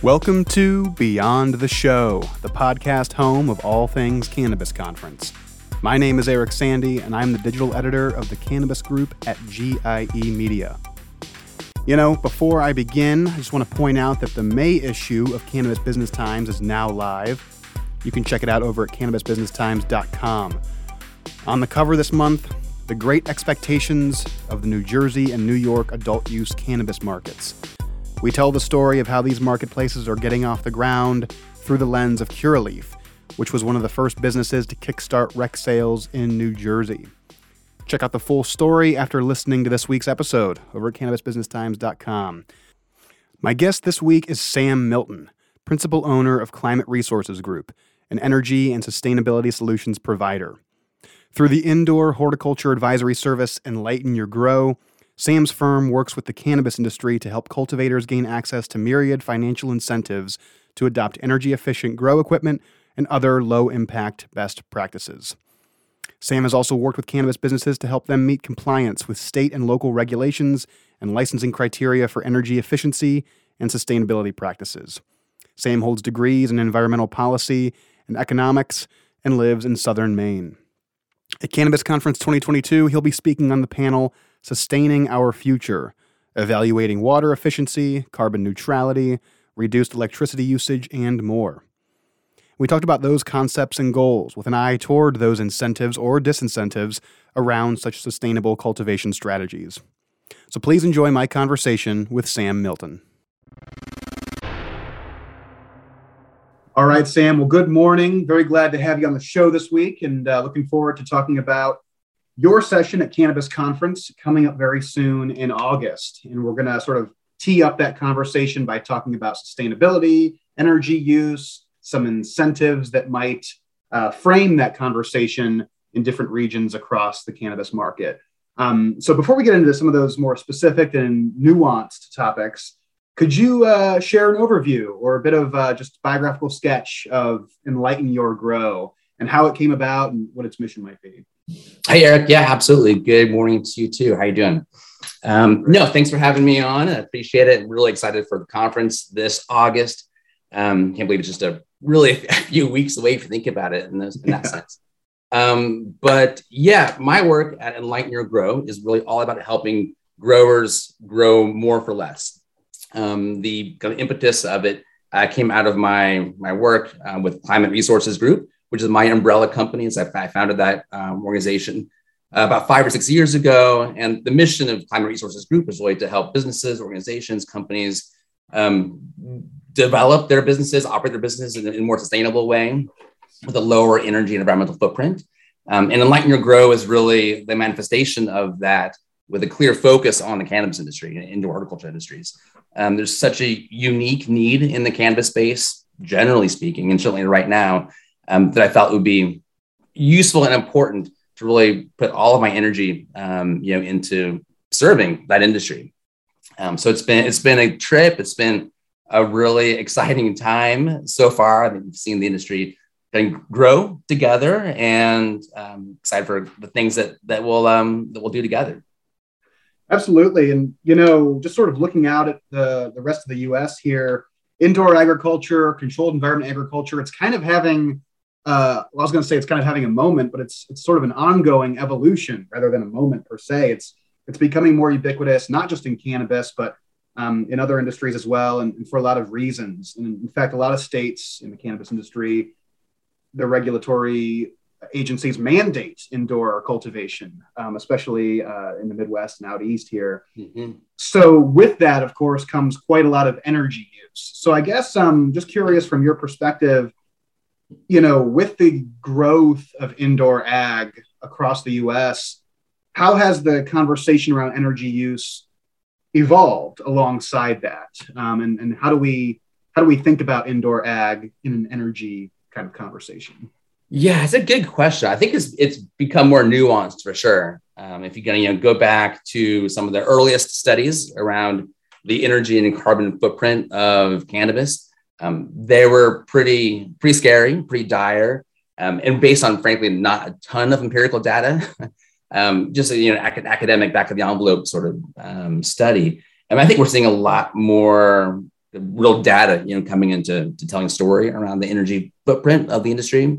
Welcome to Beyond the Show, the podcast home of all things Cannabis Conference. My name is Eric Sandy, and I'm the digital editor of the Cannabis Group at GIE Media. You know, before I begin, I just want to point out that the May issue of Cannabis Business Times is now live. You can check it out over at cannabisbusinesstimes.com. On the cover this month, the great expectations of the New Jersey and New York adult use cannabis markets. We tell the story of how these marketplaces are getting off the ground through the lens of Curaleaf, which was one of the first businesses to kickstart rec sales in New Jersey. Check out the full story after listening to this week's episode over at cannabisbusinesstimes.com. My guest this week is Sam Milton, principal owner of Climate Resources Group, an energy and sustainability solutions provider. Through the indoor horticulture advisory service Enlighten Your Grow, Sam's firm works with the cannabis industry to help cultivators gain access to myriad financial incentives to adopt energy efficient grow equipment and other low impact best practices. Sam has also worked with cannabis businesses to help them meet compliance with state and local regulations and licensing criteria for energy efficiency and sustainability practices. Sam holds degrees in environmental policy and economics and lives in southern Maine. At Cannabis Conference 2022, he'll be speaking on the panel Sustaining Our Future, evaluating water efficiency, carbon neutrality, reduced electricity usage, and more. We talked about those concepts and goals with an eye toward those incentives or disincentives around such sustainable cultivation strategies. So please enjoy my conversation with Sam Milton. All right, Sam. Well, good morning. Very glad to have you on the show this week and uh, looking forward to talking about your session at Cannabis Conference coming up very soon in August. And we're going to sort of tee up that conversation by talking about sustainability, energy use, some incentives that might uh, frame that conversation in different regions across the cannabis market. Um, so before we get into some of those more specific and nuanced topics, could you uh, share an overview or a bit of uh, just biographical sketch of Enlighten Your Grow and how it came about and what its mission might be? Hey, Eric. Yeah, absolutely. Good morning to you too. How you doing? Um, no, thanks for having me on. I appreciate it. I'm really excited for the conference this August. Um, can't believe it's just a really a few weeks away if you think about it in, in that sense. Um, but yeah, my work at Enlighten Your Grow is really all about helping growers grow more for less. Um, the kind of impetus of it uh, came out of my my work uh, with Climate Resources Group, which is my umbrella company. As I founded that um, organization uh, about five or six years ago. And the mission of Climate Resources Group is really to help businesses, organizations, companies um, develop their businesses, operate their businesses in, in, a more sustainable way with a lower energy and environmental footprint. Um, and Enlighten Your Grow is really the manifestation of that with a clear focus on the cannabis industry and indoor horticulture industries. Um, there's such a unique need in the cannabis space, generally speaking, and certainly right now, um, that I felt would be useful and important to really put all of my energy, um, you know, into serving that industry. Um, so it's been it's been a trip. It's been a really exciting time so far. I think we've seen the industry grow together, and um, excited for the things that that we'll um, that we'll do together. Absolutely, and you know, just sort of looking out at the the rest of the U.S. here, indoor agriculture, controlled environment agriculture, it's kind of having uh, well, I was going to say it's kind of having a moment, but it's it's sort of an ongoing evolution rather than a moment per se. It's it's becoming more ubiquitous, not just in cannabis, but um, in other industries as well, and, and, for a lot of reasons. And in fact, a lot of states in the cannabis industry, the regulatory agencies mandate indoor cultivation, um, especially uh, in the Midwest and out east here. Mm-hmm. So, with that, of course, comes quite a lot of energy use. So, I guess I'm um, just curious from your perspective you know, with the growth of indoor ag across the US, how has the conversation around energy use evolved alongside that? Um, and, and how do we how do we think about indoor ag in an energy kind of conversation? Yeah, it's a good question. I think it's it's become more nuanced for sure. Um, if you're going to you know, go back to some of the earliest studies around the energy and carbon footprint of cannabis, um, they were pretty pretty scary, pretty dire, um, and based on frankly not a ton of empirical data, um, just you know ac- academic back of the envelope sort of um, study. And I think we're seeing a lot more real data, you know, coming into to telling story around the energy footprint of the industry.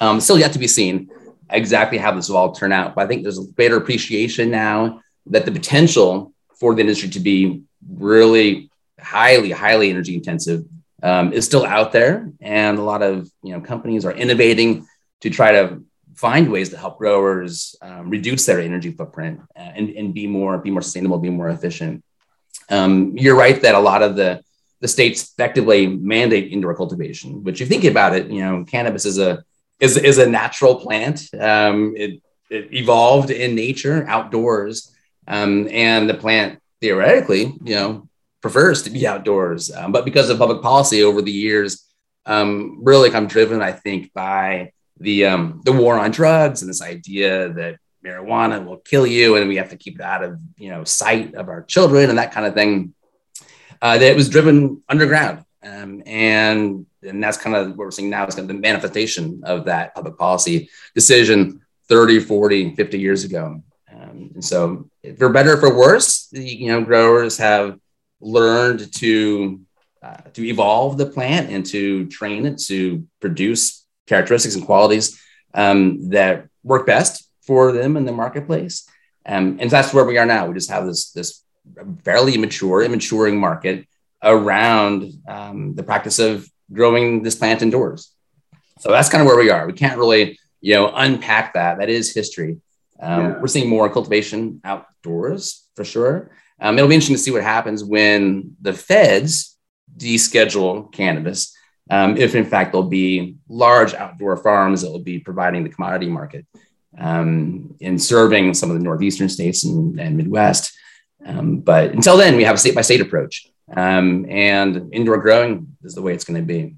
Um, still yet to be seen exactly how this will all turn out. But I think there's a greater appreciation now that the potential for the industry to be really highly, highly energy intensive um, is still out there, and a lot of you know companies are innovating to try to find ways to help growers um, reduce their energy footprint uh, and, and be more be more sustainable, be more efficient. Um, you're right that a lot of the the states effectively mandate indoor cultivation, which, if you think about it, you know, cannabis is a is, is a natural plant. Um, it, it evolved in nature, outdoors, um, and the plant theoretically, you know, prefers to be outdoors. Um, but because of public policy over the years, um, really come driven, I think, by the um, the war on drugs and this idea that marijuana will kill you, and we have to keep it out of you know sight of our children and that kind of thing. Uh, that was driven underground, um, and and that's kind of what we're seeing now is kind of the manifestation of that public policy decision 30 40 50 years ago um, and so for better for worse you know growers have learned to uh, to evolve the plant and to train it to produce characteristics and qualities um, that work best for them in the marketplace. Um, and that's where we are now. We just have this this fairly mature and maturing market around um, the practice of growing this plant indoors. So that's kind of where we are. We can't really, you know, unpack that. That is history. Um, yeah. We're seeing more cultivation outdoors for sure. Um, it'll be interesting to see what happens when the feds deschedule cannabis. Um, if in fact there'll be large outdoor farms that will be providing the commodity market um, in serving some of the northeastern states and, and Midwest. Um, but until then, we have a state by state approach, um, and indoor growing is the way it's going to be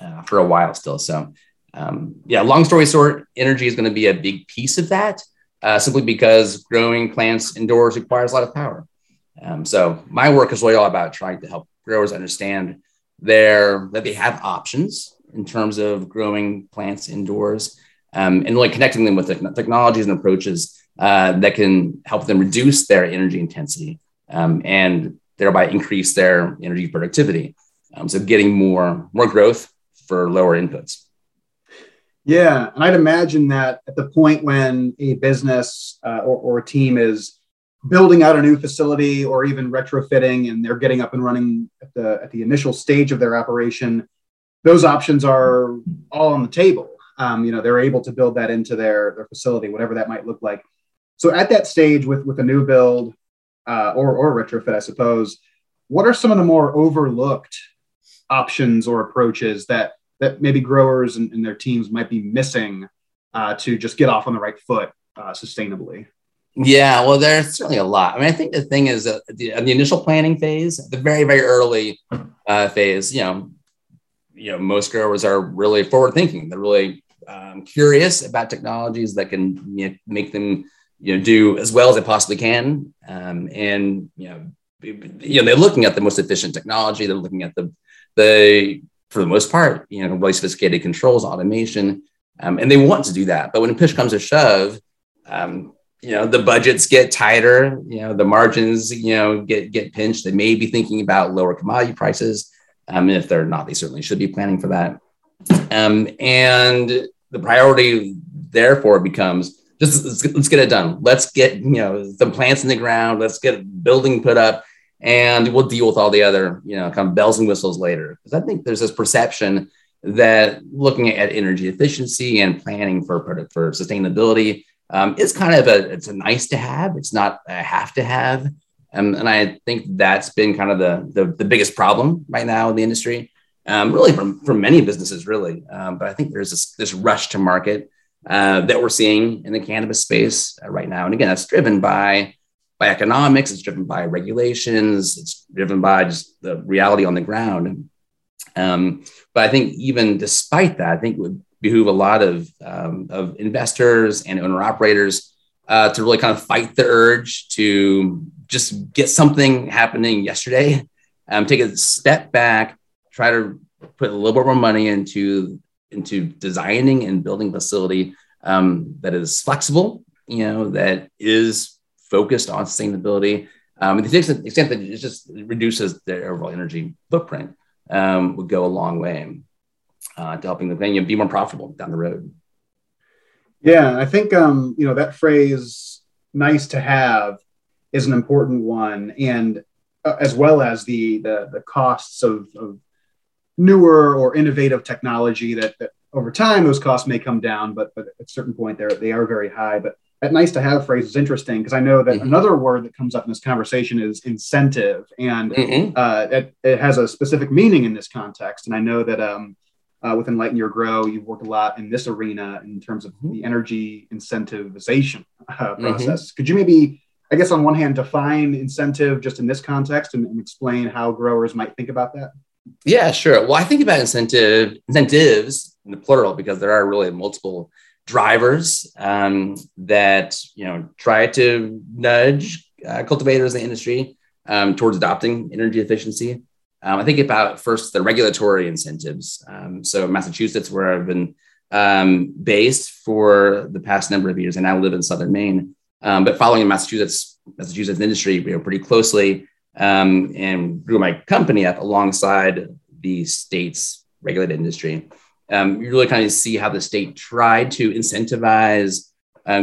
uh, for a while still. So, um, yeah, long story short, energy is going to be a big piece of that. Uh, simply because growing plants indoors requires a lot of power. Um, so my work is really all about trying to help growers understand their that they have options in terms of growing plants indoors um, and really connecting them with technologies and approaches uh, that can help them reduce their energy intensity um, and thereby increase their energy productivity. Um, so getting more more growth for lower inputs. Yeah, and I'd imagine that at the point when a business uh, or, or a team is building out a new facility or even retrofitting and they're getting up and running at the at the initial stage of their operation those options are all on the table. Um, you know they're able to build that into their their facility whatever that might look like. So at that stage with with a new build uh, or or retrofit i suppose what are some of the more overlooked options or approaches that that maybe growers and, and their teams might be missing uh, to just get off on the right foot uh, sustainably yeah, well, there's certainly a lot. I mean, I think the thing is that the, the initial planning phase, the very, very early uh, phase, you know, you know, most growers are really forward thinking. They're really um, curious about technologies that can you know, make them, you know, do as well as they possibly can. Um, and you know, you know, they're looking at the most efficient technology. They're looking at the the for the most part, you know, really sophisticated controls, automation, um, and they want to do that. But when push comes to shove, um, you know the budgets get tighter you know the margins you know get get pinched. They may be thinking about lower commodity prices um, and if they're not they certainly should be planning for that. Um, and the priority therefore becomes just let's, let's get it done. Let's get you know some plants in the ground. Let's get building put up and we'll deal with all the other you know kind of bells and whistles later. Because i think there's this perception that looking at energy efficiency and planning for for sustainability um, is kind of a it's a nice to have. It's not a have to have, um, and I think that's been kind of the, the, the biggest problem right now in the industry. Um, really, from from many businesses, really. Um, but I think there's this this rush to market uh, that we're seeing in the cannabis space uh, right now, and again, that's driven by by economics. It's driven by regulations. It's driven by just the reality on the ground. Um, but I think even despite that, I think behoove a lot of, um, of investors and owner operators uh, to really kind of fight the urge to just get something happening yesterday, um, take a step back, try to put a little bit more money into into designing and building facility um, that is flexible, you know, that is focused on sustainability, Um, the extent that it just reduces their overall energy footprint, um, would go a long way uh, to helping them you know, be more profitable down the road. Yeah, I think um, you know that phrase "nice to have" is an important one, and uh, as well as the the, the costs of, of, newer or innovative technology that, that, over time those costs may come down, but but at a certain point they they are very high. But that nice to have phrase is interesting because I know that mm-hmm. another word that comes up in this conversation is incentive, and mm-hmm. uh, it, it, has a specific meaning in this context. And I know that um, uh, with Enlighten Your Grow, you've worked a lot in this arena in terms of mm-hmm. the energy incentivization uh, mm-hmm. process. Mm-hmm. Could you maybe, I guess, on one hand, define incentive just in this context and, and, explain how growers might think about that? Yeah, sure. Well, I think about incentive incentives in the plural because there are really multiple drivers um, that you know try to nudge uh, cultivators in the industry um, towards adopting energy efficiency. Um, I think about first the regulatory incentives. Um, so Massachusetts, where I've been um, based for the past number of years, and I live in Southern Maine. Um, but following Massachusetts, Massachusetts industry, you know, pretty closely, um, and grew my company up alongside the state's regulated industry. Um, you really kind of see how the state tried to incentivize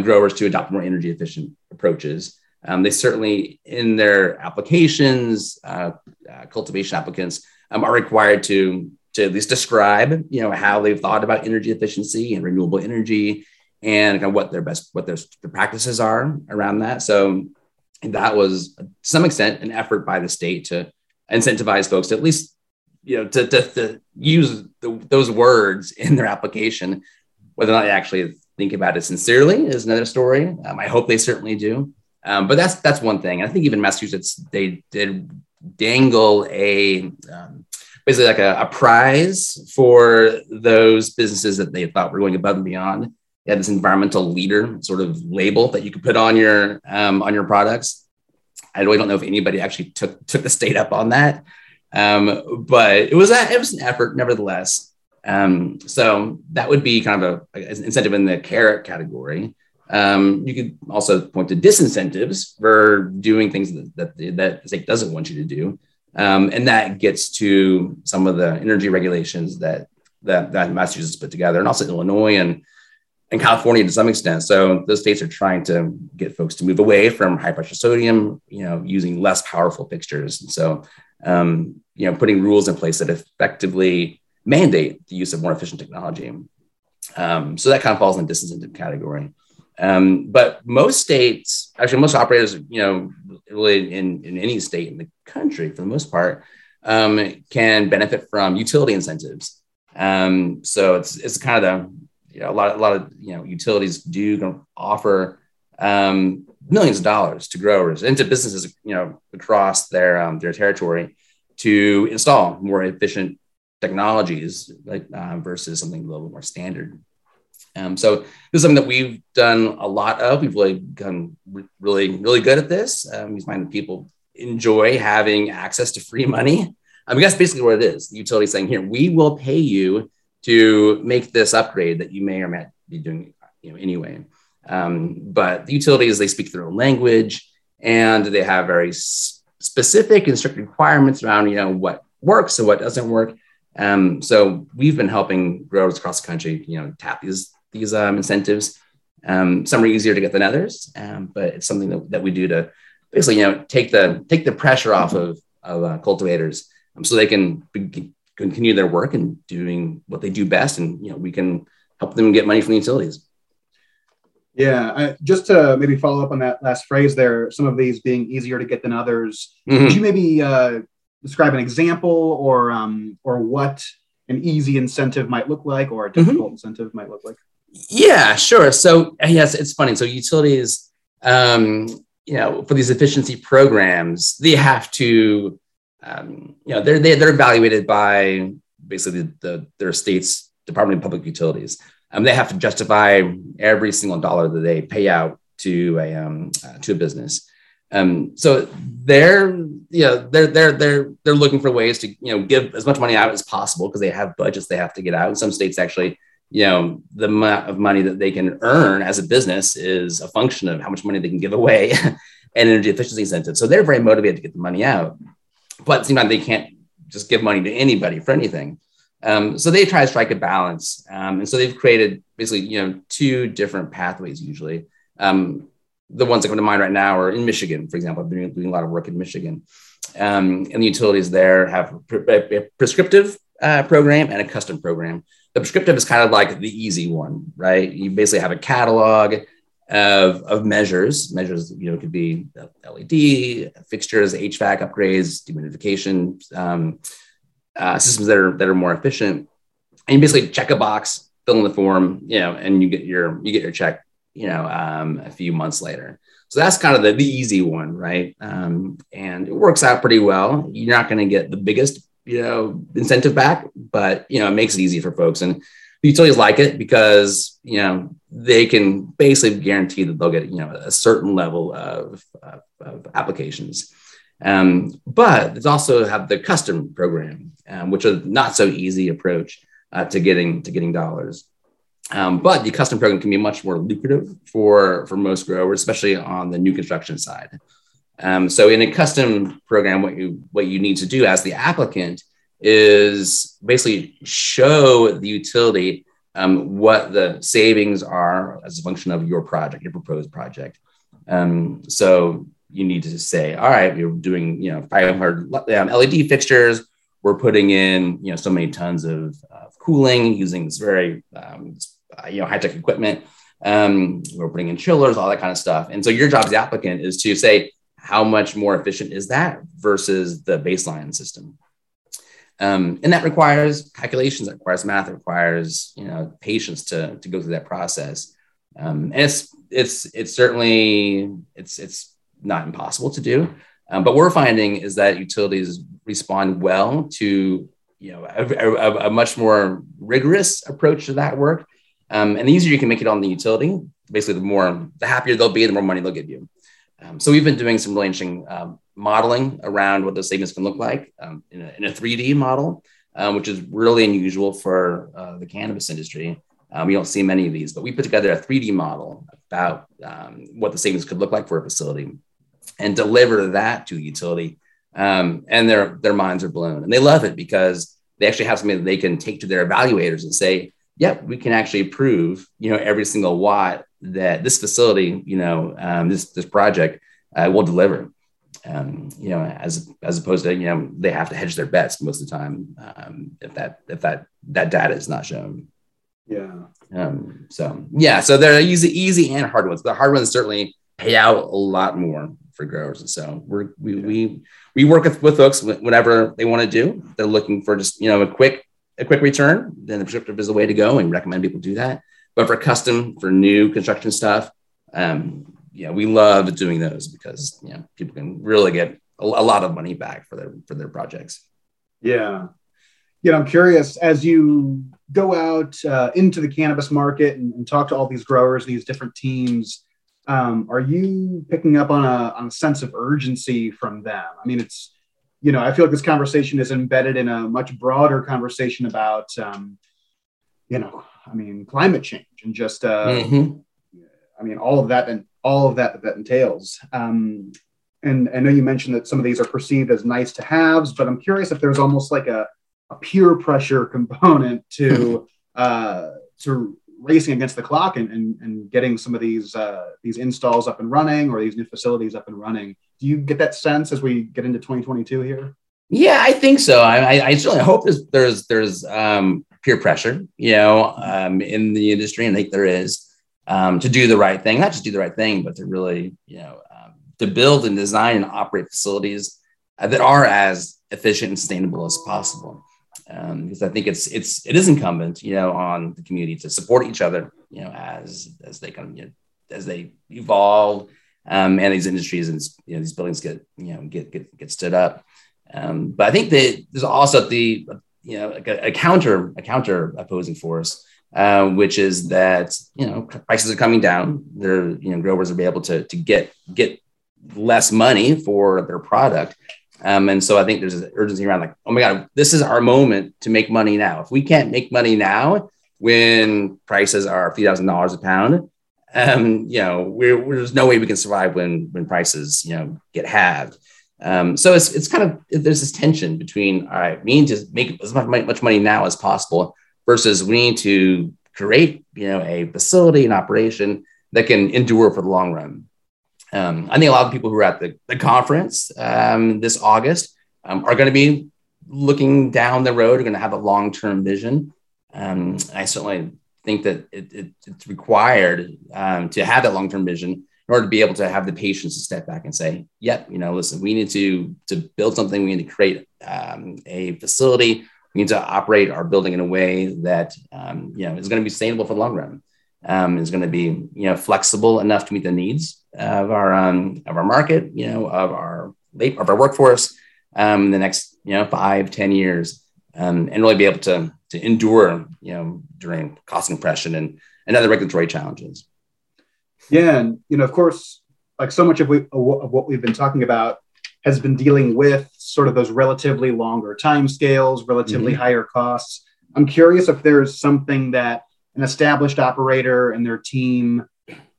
growers to adopt more energy efficient approaches. They certainly, in their applications, uh, uh, cultivation applicants um, are required to to at least describe, you know, how they've thought about energy efficiency and renewable energy, and kind of what their best what their, practices are around that. So that was to some extent an effort by the state to incentivize folks to at least you know to, to, to use the, those words in their application whether or not they actually think about it sincerely is another story um, i hope they certainly do um, but that's that's one thing. I think even Massachusetts they did dangle a um, basically like a, a, prize for those businesses that they thought were going above and beyond. They had this environmental leader sort of label that you could put on your um, on your products. I really don't know if anybody actually took took the state up on that, um, but it was a, it was an effort nevertheless. Um, so that would be kind of a, a incentive in the carrot category. Um, you could also point to disincentives for doing things that, that, that the state doesn't want you to do. Um, and that gets to some of the energy regulations that, that, that Massachusetts put together, and also Illinois and, and California to some extent. So those states are trying to get folks to move away from high pressure sodium, you know, using less powerful fixtures. And so, um, you know, putting rules in place that effectively mandate the use of more efficient technology. Um, so that kind of falls in the disincentive category. Um, but most states, actually, most operators, you know, in, in any state in the country, for the most part, um, can benefit from utility incentives. Um, so it's it's kind of the you know a lot a lot of you know utilities do offer um, millions of dollars to growers and to businesses you know across their um, their territory to install more efficient technologies like uh, versus something a little bit more standard. Um, so this is something that we've done a lot of. We've really become really, really good at this. Um, we find that people enjoy having access to free money. I mean, that's basically what it is. The utility saying, here, we will pay you to make this upgrade that you may or may not be doing you know, anyway. Um, but the utilities, they speak their own language and they have very specific and strict requirements around, you know, what works and what doesn't work. Um, so we've been helping growers across the country, you know, tap these these um, incentives. Um, some are easier to get than others, um, but it's something that, that we do to basically, you know, take the take the pressure off of, of uh, cultivators um, so they can be, continue their work and doing what they do best, and you know, we can help them get money from the utilities. Yeah, I, just to maybe follow up on that last phrase there, some of these being easier to get than others. Mm-hmm. Could you maybe uh, describe an example or um, or what an easy incentive might look like or a difficult mm-hmm. incentive might look like? Yeah, sure. So yes, it's funny. So utilities, um, you know, for these efficiency programs, they have to, um, you know, they're they, are they are evaluated by basically the, the, their state's Department of Public Utilities. Um, they have to justify every single dollar that they pay out to a um, uh, to a business. Um, so they're you know they're they're they're they're looking for ways to you know give as much money out as possible because they have budgets they have to get out. Some states actually you know the amount of money that they can earn as a business is a function of how much money they can give away and energy efficiency incentives. So they're very motivated to get the money out, but like they can't just give money to anybody for anything. Um, so they try to strike a balance, um, and so they've created basically you know two different pathways usually. Um, the ones that come to mind right now are in Michigan, for example. I've been doing a lot of work in Michigan, um, and the utilities there have a, a prescriptive uh, program and a custom program. The prescriptive is kind of like the easy one, right? You basically have a catalog of, of measures. Measures, you know, could be LED fixtures, HVAC upgrades, dehumidification um, uh, systems that are that are more efficient. And you basically check a box, fill in the form, you know, and you get your you get your check, you know, um, a few months later. So that's kind of the, the easy one, right? Um, and it works out pretty well. You're not going to get the biggest, you know, incentive back, but you know, it makes it easy for folks. And the utilities like it because you know they can basically guarantee that they'll get you know a certain level of, of, of applications. Um, but it's also have the custom program, um, which is not so easy approach uh, to getting to getting dollars. Um, but the custom program can be much more lucrative for for most growers, especially on the new construction side. Um, so in a custom program, what you what you need to do as the applicant is basically show the utility um, what the savings are as a function of your project, your proposed project. Um, so you need to say, all right, we're doing, you know, 500 um, LED fixtures. We're putting in, you know, so many tons of, of cooling using this very, um, you know, high tech equipment. Um, we're putting in chillers, all that kind of stuff. And so your job as the applicant is to say, how much more efficient is that versus the baseline system? Um, and that requires calculations, that requires math, it requires you know patience to, to go through that process. Um, and it's it's it's certainly it's it's not impossible to do. Um, but we're finding is that utilities respond well to you know a, a, a much more rigorous approach to that work. Um, and the easier you can make it on the utility, basically, the more the happier they'll be, the more money they'll give you. Um, so we've been doing some really interesting um, modeling around what those statements can look like um, in, a, in, a, 3D model, um, which is really unusual for uh, the cannabis industry. Um, we don't see many of these, but we put together a 3D model about um, what the savings could look like for a facility and deliver that to a utility. and their, their minds are blown and they love it because they actually have something that they can take to their evaluators and say, yep, we can actually prove, you know, every single watt that this facility, you know, um, this this project uh, will deliver. Um, you know, as as opposed to you know they have to hedge their bets most of the time um, if that if that that data is not shown. Yeah. Um, so yeah, so they're easy easy and hard ones. The hard ones certainly pay out a lot more for growers, and so we're we yeah. we we work with, with folks whenever they want to do. They're looking for just you know a quick a quick return. Then the prescriptive is the way to go, and recommend people do that. But for custom, for new construction stuff, um, yeah, we love doing those because you know people can really get a, a lot of money back for their for their projects. Yeah, you know, I'm curious as you go out uh, into the cannabis market and, and, talk to all these growers, these different teams. Um, are you picking up on a on a sense of urgency from them? I mean, it's you know, I feel like this conversation is embedded in a much broader conversation about um, you know I mean, climate change and just, uh, mm-hmm. I mean, all of that and all of that that entails. Um, and I know you mentioned that some of these are perceived as nice to haves, but I'm curious if there's almost like a, a peer pressure component to uh, to racing against the clock and, and, and getting some of these uh, these installs up and running or these new facilities up and running. Do you get that sense as we get into 2022 here? Yeah, I think so. I, I certainly hope there's there's there's um, peer pressure, you know, um, in the industry, and I think there is um, to do the right thing, not just do the right thing, but to really, you know, um, to build and design and operate facilities that are as efficient and sustainable as possible. because um, I think it's it's it is incumbent, you know, on the community to support each other, you know, as as they come, you know, as they evolve, um, and these industries and you know these buildings get you know get get get stood up. Um, but I think that there's also the you know a, a counter a counter opposing force, uh, which is that you know prices are coming down. They're you know growers will be able to to get get less money for their product. Um, and so I think there's an urgency around like, oh my God, this is our moment to make money now. If we can't make money now when prices are a few thousand dollars a pound, um, you know, we're, we're, there's no way we can survive when when prices, you know, get halved. Um, so it's it's kind of there's this tension between all right, we need to make as much, money now as possible versus we need to create you know a facility and operation that can endure for the long run. Um, I think a lot of people who are at the, the conference um, this August um, are going to be looking down the road, are going to have a long term vision. Um, I certainly think that it, it, it's required um, to have that long term vision in order to be able to have the patience to step back and say, "Yep, you know, listen, we need to to build something. We need to create um, a facility. We need to operate our building in a way that um, you know is going to be sustainable for the long run. Um, is going to be you know flexible enough to meet the needs of our um, of our market, you know, of our of our workforce, um, the next you know five, ten years, um, and really be able to to endure, you know, during cost compression and and other regulatory challenges. Yeah, and you know, of course, like so much of, we, of what we've been talking about has been dealing with sort of those relatively longer time scales, relatively mm-hmm. higher costs. I'm curious if there's something that an established operator and their team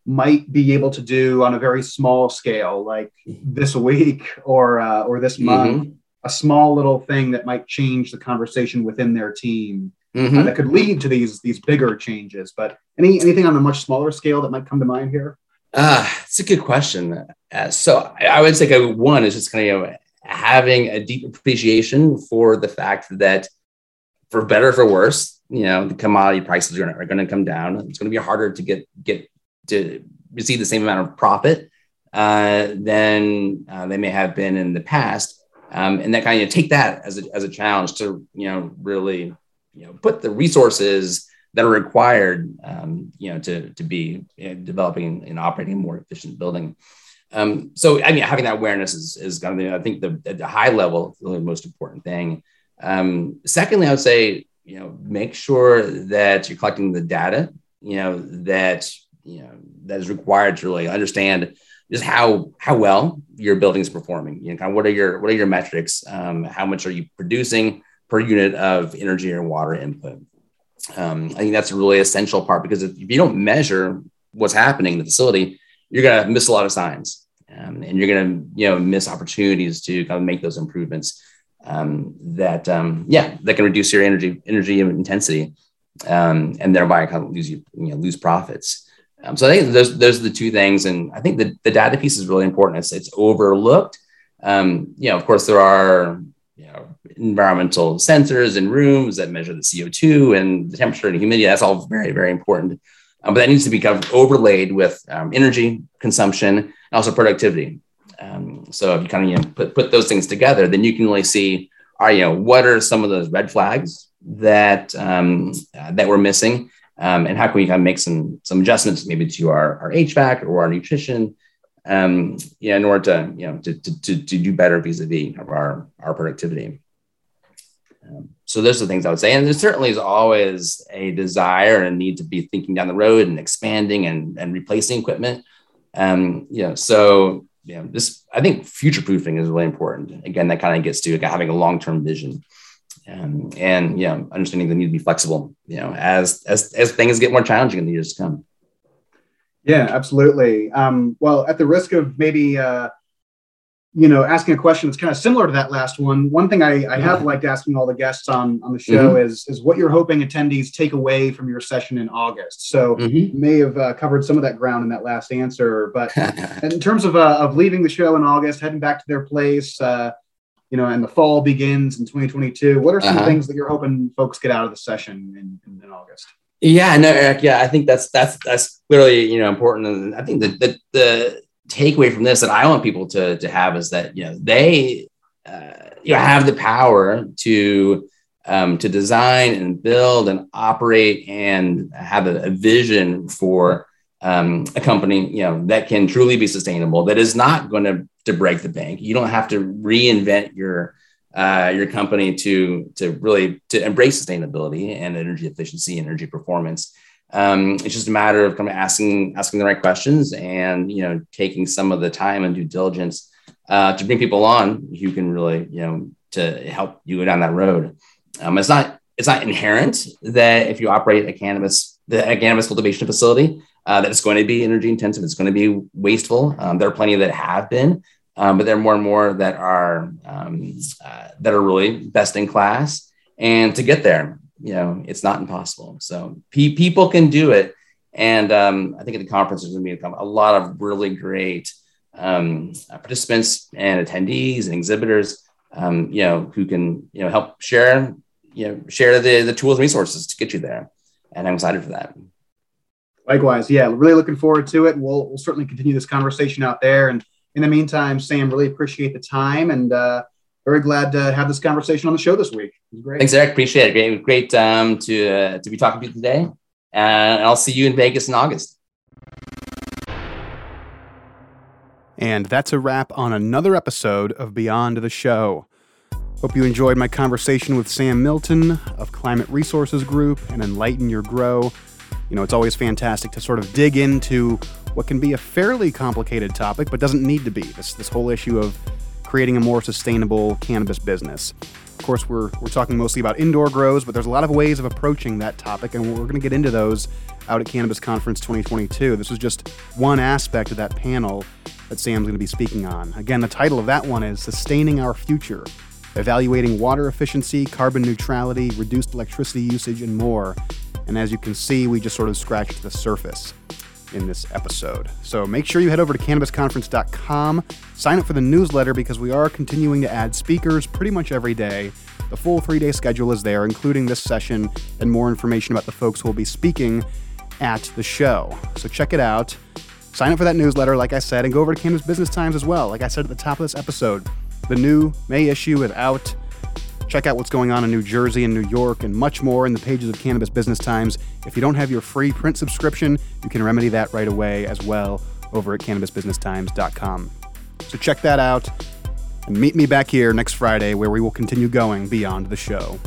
might be able to do on a very small scale, like this week or uh, or this month, mm-hmm. a small little thing that might change the conversation within their team mm-hmm. uh, that could lead to these these bigger changes. But any anything on a much smaller scale that might come to mind here? Uh, it's a good question. Uh, so I would say one is just kind of you know, having a deep appreciation for the fact that, for better for worse, you know, the commodity prices are, going to come down. It's going to be harder to get get to receive the same amount of profit uh, than uh, they may have been in the past. Um, and that kind of take that as a, as a challenge to, you know, really, you know, put the resources that are required, um, you know, to, to be you know, developing and operating a more efficient building. Um, so, I mean, having that awareness is, is going to I think, the, the high level, really the most important thing. Um, secondly, I would say, you know, make sure that you're collecting the data, you know, that you know that is required to really understand just how how well your building is performing. You know, kind of what are your what are your metrics? Um, how much are you producing per unit of energy or water input? Um, I think that's a really essential part because if you don't measure what's happening in the facility, you're gonna miss a lot of signs, um, and you're gonna you know miss opportunities to kind of make those improvements. Um, that um, yeah, that can reduce your energy energy intensity, um, and thereby kind of lose you, you know, lose profits. Um, so I think those those are the two things, and I think the, the data piece is really important. It's it's overlooked. You know, of course, there are you know environmental sensors in rooms that measure the CO two and the temperature and humidity. That's all very very important, um, but that needs to be overlaid with um, energy consumption and also productivity. Um, so if you kind of you know, put put those things together, then you can really see, are you know what are some of those red flags that um, uh, that we're missing um, and how can we kind of make some some adjustments maybe to our, our HVAC or our nutrition, um, yeah, in order to you know to, to, to, to do better vis-a-vis of our our productivity. Um, so those are the things I would say, and there certainly is always a desire and a need to be thinking down the road and expanding and, and replacing equipment. Um, you know, so you know, this I think future proofing is really important. Again, that kind of gets to having a long term vision um, and you know understanding the need to be flexible you know as as as things get more challenging in the years to come yeah absolutely um, well at the risk of maybe uh, you know asking a question that's kind of similar to that last one one thing i, I have liked asking all the guests on on the show mm-hmm. is is what you're hoping attendees take away from your session in august so mm-hmm. may have uh, covered some of that ground in that last answer but in terms of uh, of leaving the show in august heading back to their place uh, you know, and the fall begins in 2022. What are some uh-huh. things that you're hoping folks get out of the session in, in, in, August? Yeah, no, Eric. Yeah, I think that's that's that's clearly you know important, and I think that the, the takeaway from this that I want people to to have is that you know they uh, you know have the power to um, to design and build and operate and have a, a vision for um, a company you know that can truly be sustainable that is not going to to break the bank. You don't have to reinvent your uh, your company to to really to embrace sustainability and energy efficiency, energy performance. Um, it's just a matter of kind of asking asking the right questions and you know taking some of the time and due diligence uh, to bring people on who can really you know to help you go down that road. Um, it's not it's not inherent that if you operate a cannabis the a cannabis cultivation facility uh, that it's going to be energy intensive, it's going to be wasteful. Um, there are plenty that have been, um, but there are more and more that are um, uh, that are really best in class. And to get there, you know, it's not impossible. So pe- people can do it. And um, I think at the conference, there's going to be a lot of really great um, participants and attendees and exhibitors, um, you know, who can, you know, help share, you know, share the, the tools and resources to get you there. And I'm excited for that. Likewise. Yeah. Really looking forward to it. We'll, we'll certainly continue this conversation out there. And in the meantime, Sam, really appreciate the time and uh, very glad to have this conversation on the show this week. great. Thanks, Eric. Appreciate it. Great, great um, to, uh, to be talking to you today. And I'll see you in Vegas in August. And that's a wrap on another episode of Beyond the Show. Hope you enjoyed my conversation with Sam Milton of Climate Resources Group and Enlighten Your Grow. You know, it's always fantastic to sort of dig into what can be a fairly complicated topic, but doesn't need to be. This, this whole issue of creating a more sustainable cannabis business. Of course, we're, we're talking mostly about indoor grows, but there's a lot of ways of approaching that topic, and we're going to get into those out at Cannabis Conference 2022. This was just one aspect of that panel that Sam's going to be speaking on. Again, the title of that one is Sustaining Our Future Evaluating Water Efficiency, Carbon Neutrality, Reduced Electricity Usage, and more. And as you can see, we just sort of scratched the surface in this episode. So make sure you head over to cannabisconference.com, sign up for the newsletter because we are continuing to add speakers pretty much every day. The full three day schedule is there, including this session and more information about the folks who will be speaking at the show. So check it out. Sign up for that newsletter, like I said, and go over to Cannabis Business Times as well. Like I said at the top of this episode, the new May issue is out. Check out what's going on in New Jersey and New York and much more in the pages of Cannabis Business Times. If you don't have your free print subscription, you can remedy that right away as well over at cannabisbusinesstimes.com. So check that out and meet me back here next Friday where we will continue going beyond the show.